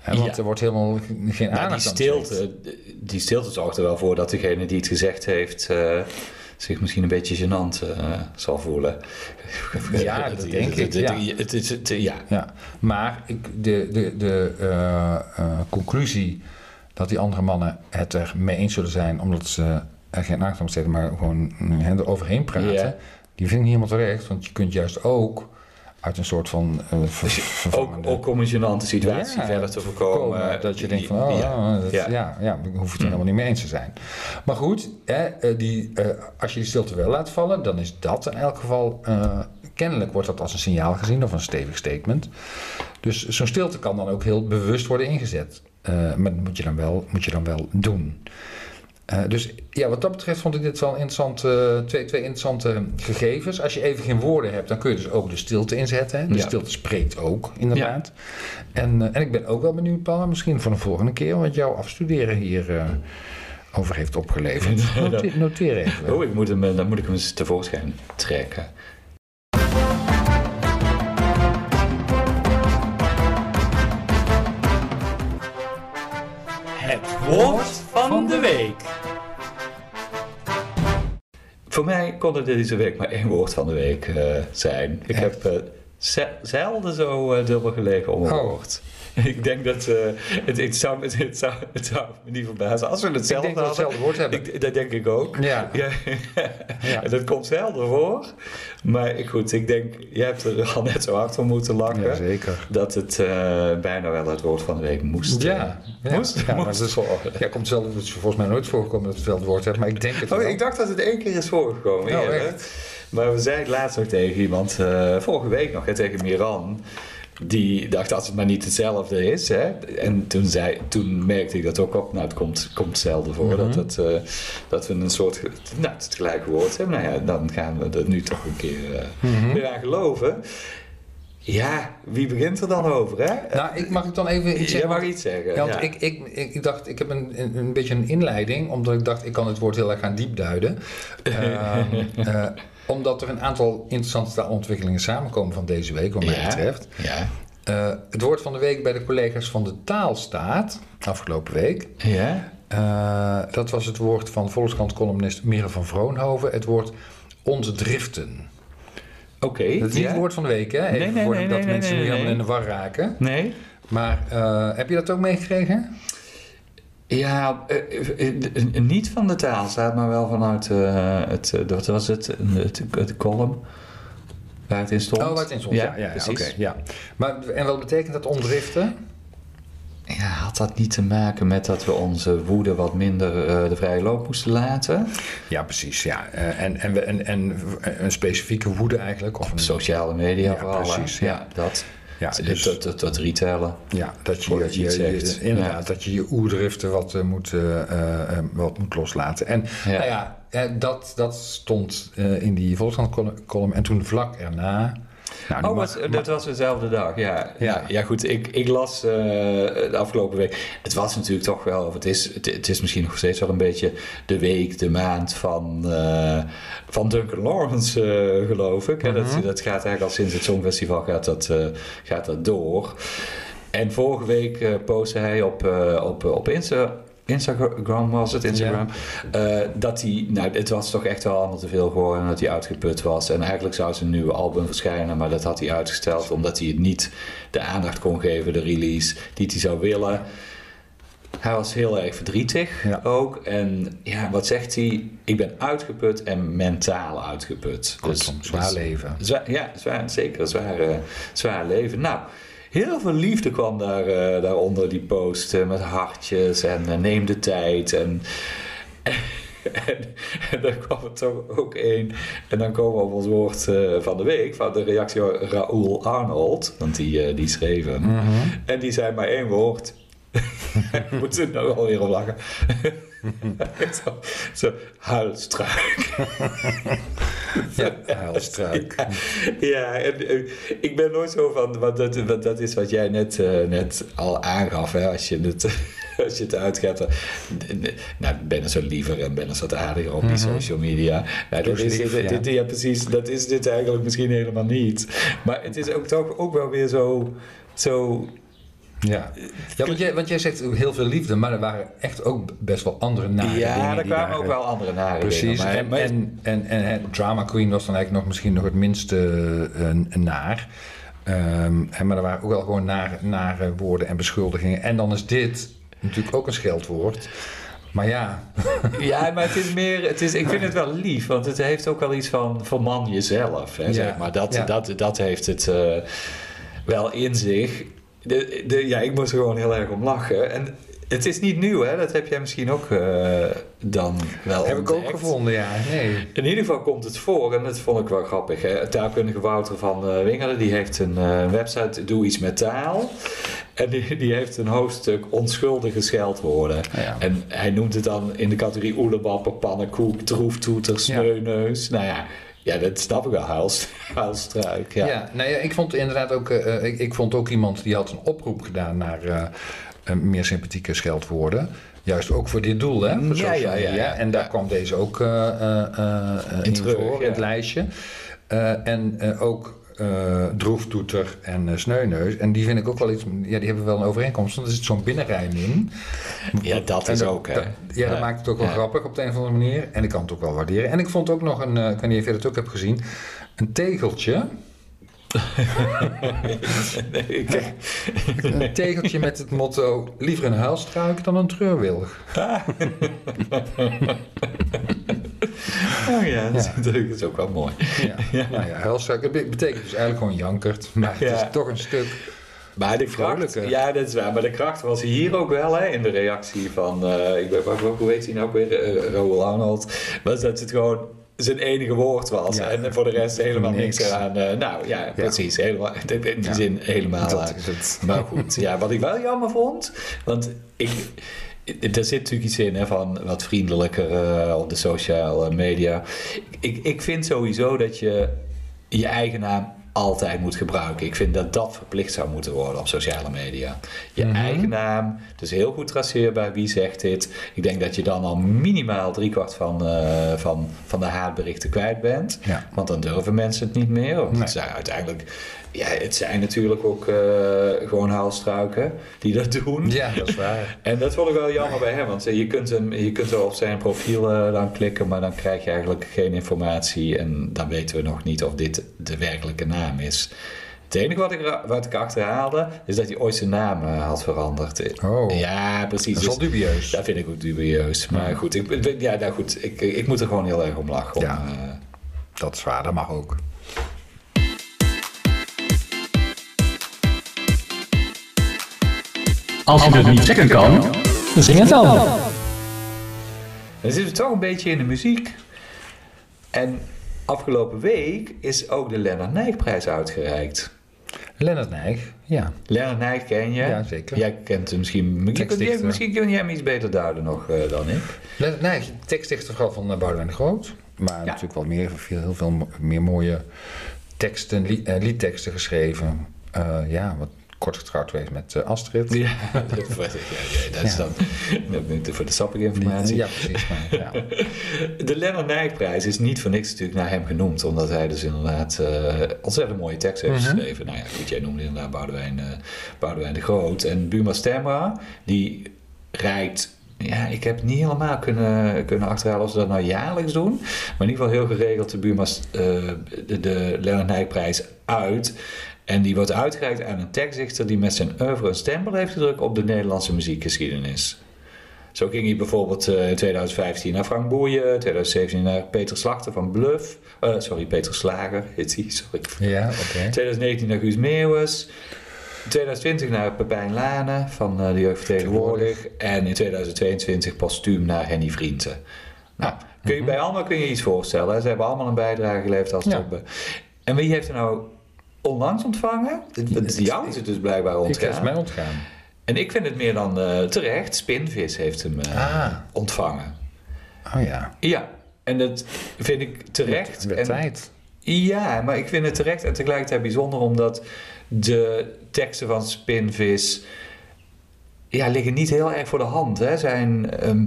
S2: Hè, want
S1: Ja.
S2: er wordt helemaal geen
S1: Maar
S2: aandacht
S1: die
S2: aan besteed.
S1: stilte, die stilte zorgt er wel voor dat degene die het gezegd heeft eh, zich misschien een beetje gênant eh, zal voelen.
S2: Ja, dat denk ik, ja.
S1: Het is, het, ja.
S2: Ja, maar ik, de, de, de eh, eh, conclusie dat die andere mannen het er mee eens zullen zijn, omdat ze er geen aandacht aan besteden, maar gewoon hè, er overheen praten, die vind ik niet helemaal terecht. Want je kunt juist ook uit een soort van eh, ver-
S1: Ook, ook om een gênante situatie
S2: Ja,
S1: verder te voorkomen.
S2: voorkomen. Dat je denkt van, oh,
S1: ja.
S2: oh, dat, ja.
S1: Ja.
S2: Ja, we hoeven het er helemaal niet mee eens te zijn. Maar goed, hè, eh, die, eh, als je die stilte wel laat vallen, dan is dat in elk geval, eh, kennelijk wordt dat als een signaal gezien of een stevig statement. Dus zo'n stilte kan dan ook heel bewust worden ingezet. Eh, maar dat moet je dan wel, moet je dan wel doen. Eh, dus ja, wat dat betreft vond ik dit wel interessant, eh, twee, twee interessante gegevens. Als je even geen woorden hebt, dan kun je dus ook de stilte inzetten. Hè? De
S1: Ja.
S2: stilte spreekt ook, inderdaad. En, eh, en ik ben ook wel benieuwd, Paul, misschien voor de volgende keer wat jouw afstuderen hier over heeft opgeleverd. Noteer, noteer even.
S1: Oh, ik moet hem, dan moet ik hem eens tevoorschijn trekken. Het woord van de week. Voor mij kon er deze week maar één woord van de week eh, zijn. Ik
S2: Echt?
S1: heb eh, ze- zelden zo eh, dubbel gelegen om een
S2: Oh.
S1: woord. Ik denk dat eh, het, het, zou, het, het zou, het zou me niet verbazen als we
S2: ik
S1: hetzelfde
S2: denk dat we
S1: hadden.
S2: hetzelfde woord hebben.
S1: Ik, dat denk ik ook.
S2: Ja.
S1: Ja.
S2: Ja.
S1: En dat komt zelden voor. Maar ik- goed, ik denk, jij hebt er al net zo hard van moeten lachen.
S2: Jazeker.
S1: Dat het eh, bijna wel het woord van de week moest.
S2: Ja,
S1: eh,
S2: ja.
S1: moest,
S2: Ja, maar dat is-. Ja, komt zelden, het is volgens mij nooit voorgekomen dat we hetzelfde woord hebben, maar ik denk het
S1: Oh,
S2: wel.
S1: ik dacht dat het één keer is voorgekomen.
S2: Oh,
S1: eerder.
S2: echt?
S1: Maar we zeiden laatst nog tegen iemand, vorige week nog, hè, tegen Miran. Die dacht als het maar niet hetzelfde is. Hè? En toen, zei, toen merkte ik dat ook op. Nou, het komt, komt hetzelfde voor.
S2: Mhm.
S1: dat, het, eh, dat we een soort, nou, het gelijke woord hebben. Nou ja, dan gaan we er nu toch een keer
S2: Mhm.
S1: weer aan geloven. Ja, wie begint er dan over, hè?
S2: Nou, ik mag ik dan even iets
S1: Jij
S2: zeggen?
S1: mag iets zeggen.
S2: Ja, want
S1: ja.
S2: Ik, ik, ik, ik dacht, ik heb een, een, een beetje een inleiding, omdat ik dacht, ik kan het woord heel erg gaan diepduiden. Ehm, eh, omdat er een aantal interessante taalontwikkelingen samenkomen van deze week, wat mij
S1: Ja.
S2: betreft.
S1: Ja.
S2: Eh, het woord van de week bij de collega's van de taalstaat, afgelopen week.
S1: Ja?
S2: eh, dat was het woord van Volkskrant-columnist Mire van Vroonhoven. Het woord ontdriften.
S1: Oké.
S2: Dat is niet het woord van de week, hè? Even
S1: Nee, nee,
S2: voordat
S1: nee,
S2: mensen nu helemaal in de war raken.
S1: Nee?
S2: Maar eh, heb je dat ook meegekregen?
S1: Ja, eh, eh, eh, niet van de taalstaat, maar wel vanuit het, wat was het, het, het column waar het in stond.
S2: Oh, wat in stond. Ja, ja, ja,
S1: precies.
S2: ja. Maar, en wat betekent dat ondriften?
S1: Ja, had dat niet te maken met dat we onze woede wat minder de vrije loop moesten laten?
S2: Ja, precies. Ja. En, en, we- en, en een specifieke woede eigenlijk. Of een,
S1: Sociale media
S2: Ja,
S1: vooral.
S2: precies,
S1: Ja,
S2: ja.
S1: dat.
S2: Ja,
S1: dat,
S2: dus,
S1: dat, dat, dat retailen.
S2: ja, dat je,
S1: voordat je
S2: je, inderdaad, dat je je oerdriften wat, eh, moet, eh, eh, wat moet loslaten. En
S1: Ja.
S2: nou ja, dat, dat stond in die Volkskrant-column. En toen vlak erna... Nou,
S1: Oh, dat was dezelfde dag, ja.
S2: Ja.
S1: Ja, goed, ik, ik las eh, de afgelopen week... Het was natuurlijk toch wel, of het is, het, het is misschien nog steeds wel een beetje de week, de maand van, eh, van Duncan Lawrence, eh, geloof ik. Hè?
S2: Mhm.
S1: dat, dat gaat eigenlijk al sinds het Songfestival gaat dat, gaat dat door. En vorige week postte hij op, op, op Insta... Instagram was het, Instagram. eh, dat hij, nou, het was toch echt wel allemaal te veel geworden. en Dat hij uitgeput was. En eigenlijk zou zijn nieuwe album verschijnen, maar dat had hij uitgesteld omdat hij het niet de aandacht kon geven, de release die hij zou willen. Hij was heel erg verdrietig
S2: Ja.
S1: ook. En ja, wat zegt hij? Ik ben uitgeput en mentaal uitgeput.
S2: Kortom, zwaar leven.
S1: Zwaar, ja, zwaar, zeker. Zwaar, eh, zwaar leven. Nou, heel veel liefde kwam daar, eh, daaronder die post. eh, met hartjes en eh, neem de tijd. En, en, en dan kwam er toch ook één. En dan komen we op ons woord van de week. Van de reactie van Raoul Arnold. Want die, die schreef hem.
S2: Mhm.
S1: En die zei maar één woord. We moeten er nou alweer op lachen. Zo, zo huilstruik.
S2: Ja, huilstruik.
S1: Ja, en, eh, ik ben nooit zo van, want dat, want dat is wat jij net, eh, net al aangaf, hè, als je het, als je het uitgaat. eh, Nou, ik ben er zo liever en ben er zo aardiger op die social media. Nou, dat is,
S2: lief,
S1: dit,
S2: ja.
S1: dit- ja, precies, dat is dit eigenlijk misschien helemaal niet. Maar het is ook toch ook wel weer zo, zo
S2: Ja, ja want, jij, want jij zegt heel veel liefde, maar er waren echt ook best wel andere nare dingen.
S1: ja, er kwamen ook
S2: eh,
S1: wel andere nare
S2: Precies,
S1: dingen. maar-
S2: en, en, en, Drama Queen was dan eigenlijk nog misschien nog het minste eh, naar. Hè, maar er waren ook wel gewoon nare, nare woorden en beschuldigingen. En dan is dit natuurlijk ook een scheldwoord. Maar ja,
S1: Ja, maar het is meer, het is, ik vind het wel lief, want het heeft ook wel iets van verman jezelf. Hè,
S2: Ja,
S1: zeg maar. dat,
S2: ja.
S1: dat, dat heeft het eh, wel in zich. De, de, ja, ik moest er gewoon heel erg om lachen. En het is niet nieuw, hè? dat heb jij misschien ook eh, dan wel
S2: heb ik ook gevonden, ja. Nee.
S1: In ieder geval komt het voor, en dat vond ik wel grappig. Hè? Taalkundige Wouter van eh, Wingelen, die heeft een eh, website, Doe iets met taal. En die, die heeft een hoofdstuk onschuldige scheldwoorden.
S2: Ja.
S1: En hij noemt het dan in de categorie oelebapper, pannenkoek, troeftoeter, sneuneus. Nou ja, ja, dat snap ik wel, huilst, huilstruik. Ja.
S2: Ja, nou ja, ik vond inderdaad ook, eh, eh, ik, ik vond ook iemand die had een oproep gedaan naar eh, meer sympathieke scheldwoorden. Juist ook voor dit doel, hè? Voor
S1: Ja, ja, ja.
S2: En daar kwam deze ook
S1: In terug,
S2: voor, in het lijstje. En ook eh, droeftoeter en eh, sneuneus. En die vind ik ook wel iets, ja, die hebben wel een overeenkomst. Want er zit zo'n binnenrijm in.
S1: Ja, dat
S2: En
S1: is
S2: dat-
S1: ook, hè.
S2: dat- ja, dat maakt het ook wel
S1: Ja.
S2: grappig op de een of andere manier. En ik kan het ook wel waarderen. En ik vond ook nog een, eh, ik weet niet of je dat ook hebt gezien, een tegeltje.
S1: Nee,
S2: Een tegeltje met het motto: liever een huilstruik dan een treurwilg.
S1: oh ja, dat is,
S2: Ja.
S1: natuurlijk- dat is ook wel mooi.
S2: Ja. Nou ja, be- betekent dus eigenlijk gewoon jankert. Maar het is toch een stuk.
S1: Maar de kracht, ja, dat is waar. Maar de kracht was hier ook wel, hè, in de reactie van, eh, ik weet ook, hoe heet hij nou weer, uh, Raoul Arnold, was dat het gewoon zijn enige woord was.
S2: Ja.
S1: En voor de rest helemaal niks,
S2: Niks.
S1: eraan. eh, nou ja, precies. Helemaal, in die
S2: Ja.
S1: zin helemaal.
S2: Dat is het.
S1: Maar goed, ja, wat ik wel jammer vond, want ik, er zit natuurlijk iets in hè, van wat vriendelijker eh, op de sociale media. Ik, ik vind sowieso dat je je eigen naam altijd moet gebruiken. Ik vind dat dat verplicht zou moeten worden op sociale media. Je
S2: Mhm.
S1: eigen naam, dus heel goed traceerbaar wie zegt dit. Ik denk dat je dan al minimaal driekwart van, eh, van, van de haatberichten kwijt bent.
S2: Ja.
S1: Want dan durven mensen het niet meer. Want
S2: Nee.
S1: het zijn uiteindelijk, ja, het zijn natuurlijk ook eh, gewoon haalstruiken die dat doen.
S2: Ja, dat is waar.
S1: En dat vond ik wel jammer bij hem, want eh, je kunt, hem, je kunt wel op zijn profiel eh, dan klikken, maar dan krijg je eigenlijk geen informatie en dan weten we nog niet of dit de werkelijke naam is. Het enige wat ik, wat ik achterhaalde, is dat hij ooit zijn naam had veranderd.
S2: Oh.
S1: Ja, precies.
S2: Dat is wel
S1: Dus
S2: dubieus.
S1: dat vind ik ook dubieus. Maar goed, ik, ja, nou goed ik, ik moet er gewoon heel erg om lachen. Om,
S2: Ja. Dat is waar, dat mag ook.
S3: Als je het niet zeggen kan, zing het dan.
S1: Dan zitten we toch een beetje in de muziek. En afgelopen week is ook de Lennart Nijgprijs uitgereikt.
S2: Lennart Nijg, ja.
S1: Lennart Nijg ken je?
S2: Ja, zeker.
S1: Jij kent hem misschien.
S2: Tekstdichter.
S1: misschien kun jij hem iets beter duiden nog eh, dan ik.
S2: Lennart Nijg, tekstdichter vooral van uh, Boudewijn de Groot. Maar natuurlijk wel meer, veel, heel veel meer mooie teksten, li- eh, liedteksten geschreven. Eh, ja, wat kort getrouwd geweest met eh, Astrid.
S1: Ja, dat, ja, ja, dat is dan dat- voor de sappige informatie.
S2: Ja, precies. Maar, ja.
S1: De Lennart Nijgprijs is niet voor niks natuurlijk naar hem genoemd. Omdat hij dus inderdaad eh, ontzettend mooie tekst heeft
S2: Mhm.
S1: geschreven. Nou ja, goed, jij noemde inderdaad Boudewijn, eh, Boudewijn de Groot. En Buma Stemra, die rijdt... Ja, ik heb niet helemaal kunnen, kunnen achterhalen of ze dat nou jaarlijks doen. Maar in ieder geval heel geregeld de Buma's, eh, de, de Lennart uit. En die wordt uitgereikt aan een tekstdichter die met zijn oeuvre een stempel heeft gedrukt op de Nederlandse muziekgeschiedenis. Zo ging hij bijvoorbeeld eh, in 2015 naar Frank Boeien, 2017 naar Peter Slachter van Bluff. eh, sorry, Peter Slager heet hij, sorry.
S2: ja, oké.
S1: 2019 naar Guus Meeuwis. In 2020 naar Pepijn Lane van eh, de Jeugd Vertegenwoordig. En in 2022 postuum naar Henny Vrienden. Nou, kun je, bij allemaal kun je iets voorstellen. hè? Ze hebben allemaal een bijdrage geleverd als
S2: Ja.
S1: En wie heeft er nou onlangs ontvangen? Het- het- Jou is het dus blijkbaar
S2: Ik is mij
S1: ontgaan.
S2: ontgaan.
S1: En ik vind het meer dan eh, terecht. Spinvis heeft hem eh,
S2: Ah.
S1: ontvangen.
S2: Oh ja.
S1: Ja, en dat vind ik terecht.
S2: Weer
S1: En-
S2: tijd.
S1: ja, maar ik vind het terecht en tegelijkertijd bijzonder omdat de teksten van Spinvis ja, liggen niet heel erg voor de hand. Hè. Zijn, ehm,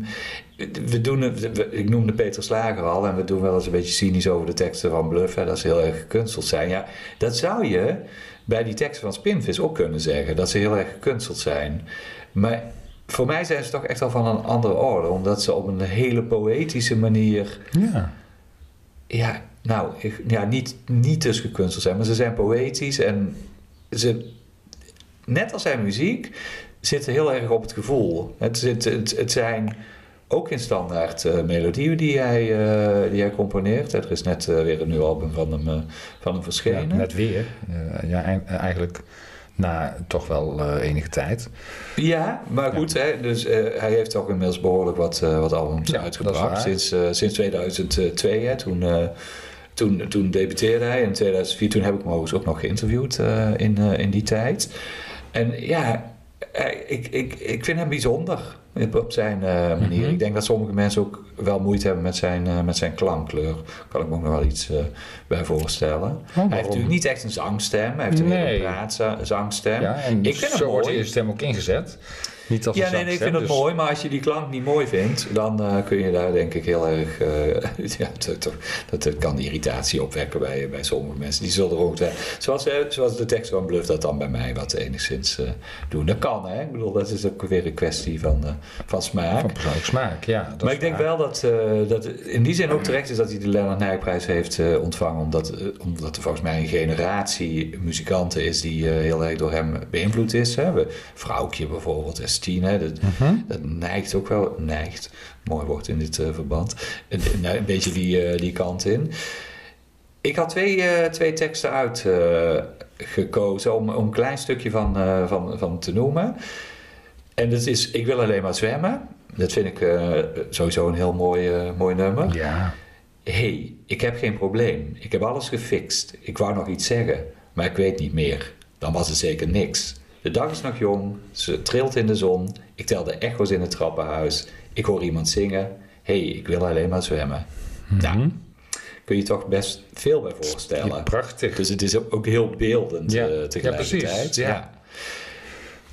S1: we doen we- ik noemde Peter Slager al en we doen wel eens een beetje cynisch over de teksten van Bluff, hè, dat ze heel erg gekunsteld zijn. Ja, dat zou je bij die teksten van Spinvis ook kunnen zeggen, dat ze heel erg gekunsteld zijn. Maar voor mij zijn ze toch echt wel van een andere orde, omdat ze op een hele poëtische manier
S2: Ja.
S1: ja, nou, ik- ja, niet, niet dus gekunsteld zijn, maar ze zijn poëtisch en ze, net als zijn muziek, zitten heel erg op het gevoel. Het, het, het zijn ook in standaard eh, melodieën die hij, eh, die hij componeert. Er is net eh, weer een nieuw album van hem, van hem
S2: Ja,
S1: verschenen.
S2: net weer. Ja, ei- eigenlijk na toch wel enige tijd.
S1: Ja, maar goed, hè, dus, hij heeft ook inmiddels behoorlijk wat, wat albums
S2: Ja,
S1: uitgebracht. Sinds, sinds 2002, hè, toen, toen, toen debuteerde hij. In 2004 toen heb ik hem ook nog geïnterviewd in, in die tijd. En ja, ik, ik, ik vind hem bijzonder op- op zijn eh, manier.
S2: Mhm.
S1: Ik denk dat sommige mensen ook wel moeite hebben met zijn, eh, met zijn klankkleur. Kan ik me ook nog wel iets eh, bij voorstellen. hij heeft natuurlijk niet echt een zangstem. Hij heeft een
S2: Nee.
S1: hele praatzangstem.
S2: Ja, en
S1: ik vind
S2: zo wordt je stem ook ingezet. Niet
S1: ja, nee, ik vind het
S2: dus-
S1: mooi, maar als je die klank niet mooi vindt, dan eh, kun je daar denk ik heel erg. Eh, ja, dat, dat, dat, kan irritatie opwekken bij, bij sommige mensen. Die zullen er ook zijn. Zoals, zoals de tekst van Bluff dat dan bij mij wat enigszins doen. Dat kan, hè? Ik bedoel, dat is ook weer een kwestie van, van smaak.
S2: Van persoonlijk smaak, ja.
S1: maar ik denk wel dat, dat in die zin ook terecht is dat hij de Lennart Nijprijs heeft ontvangen, omdat, omdat er volgens mij een generatie muzikanten is die heel erg door hem beïnvloed is. Hè? Vrouwkje bijvoorbeeld is 16. Hè?
S2: Mhm.
S1: Dat, neigt ook wel, neigt, mooi woord in dit eh, verband, een, beetje die, eh, die kant in. Ik had twee, eh, twee teksten uitgekozen om, om een klein stukje van, van, van te noemen. En dat is Ik wil alleen maar zwemmen. Dat vind ik sowieso een heel mooi, mooi nummer.
S2: Ja.
S1: hey, ik heb geen probleem. Ik heb alles gefixt. Ik wou nog iets zeggen, maar ik weet niet meer. Dan was het zeker niks. De dag is nog jong, ze trilt in de zon. Ik tel de echo's in het trappenhuis. Ik hoor iemand zingen. hey, ik wil alleen maar zwemmen. Nou, kun je toch best veel bij voorstellen.
S2: Ja, prachtig.
S1: Dus het is ook heel beeldend
S2: Ja. Ja,
S1: tegelijkertijd.
S2: precies. Ja.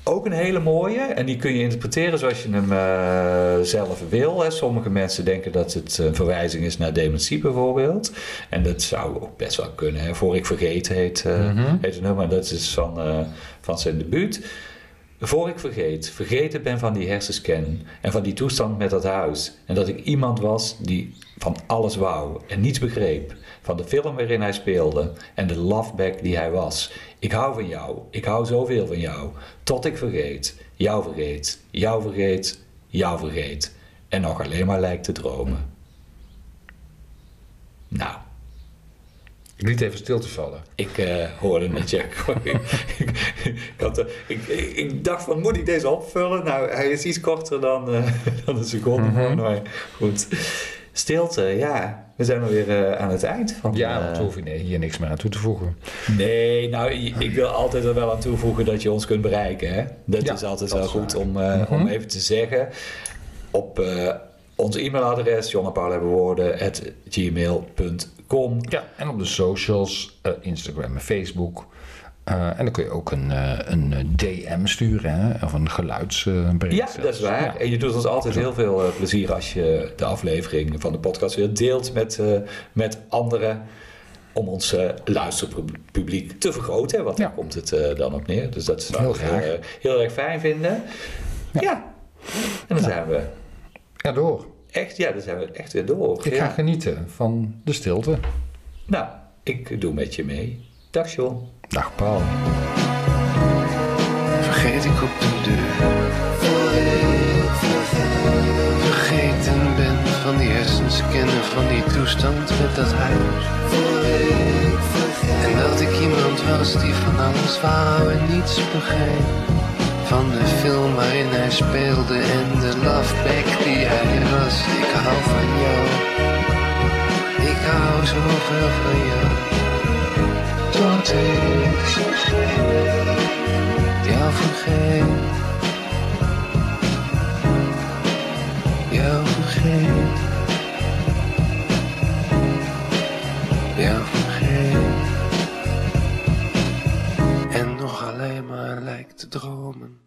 S1: Ook een hele mooie, en die kun je interpreteren zoals je hem eh, zelf wil. Hè. Sommige mensen denken dat het een verwijzing is naar dementie bijvoorbeeld. En dat zou ook best wel kunnen. Hè. Voor ik vergeet heet, eh
S2: Mhm.
S1: heet het nummer. Dat is van, eh, van zijn debuut. Voor ik vergeet, vergeten ben van die hersenscan en van die toestand met dat huis. En dat ik iemand was die van alles wou en niets begreep. Van de film waarin hij speelde en de loveback die hij was. Ik hou van jou, ik hou zoveel van jou. Tot ik vergeet, jou vergeet, jou vergeet, jou vergeet. En nog alleen maar lijkt te dromen. Nou,
S2: Ik liet even stil te vallen.
S1: ik eh, hoorde net, ja, ik, had, eh, ik, ik, dacht van, moet ik deze opvullen? Nou, hij is iets korter dan, eh, dan een seconde.
S2: Mhm.
S1: Maar goed, stilte, ja. We zijn alweer aan het eind. Van,
S2: Ja, want we hoeven hier niks meer aan toe te voegen.
S1: Nee, nou, ik wil altijd er wel aan toevoegen dat je ons kunt bereiken. Hè? Dat
S2: Ja,
S1: is altijd
S2: dat
S1: wel
S2: is
S1: goed om, eh,
S2: Mhm.
S1: om even te zeggen. Op ons e-mailadres, gmail.com.
S2: Ja, en op de socials, eh, Instagram en Facebook. Eh, en dan kun je ook een, eh, een DM sturen, hè? of een geluidsbericht.
S1: Ja,
S2: zelfs.
S1: dat is waar.
S2: Ja.
S1: En je doet ons altijd heel veel plezier als je de aflevering van de podcast weer deelt met, met anderen. Om ons luisterpubliek te vergroten. Want daar
S2: Ja.
S1: komt het dan op neer. Dus dat zou
S2: Heel
S1: ik eh, heel erg fijn vinden. Ja. En dan zijn we
S2: Ja, door.
S1: echt, ja, dan zijn we echt weer door.
S2: Ik
S1: ja.
S2: ga genieten van de stilte.
S1: Nou, ik doe met je mee. Dag John.
S2: Dag Paul.
S4: Vergeet ik op de deur. Vergeten ben van die hersenscannen, van die toestand met dat huis. En dat ik iemand was die van alles wou en niets begreep van de film waarin hij speelde en de loveback die hij was. Ik hou van jou, ik hou zoveel van jou. Tot ik jou vergeet, jou vergeet, jou vergeet. Lijkt dromen.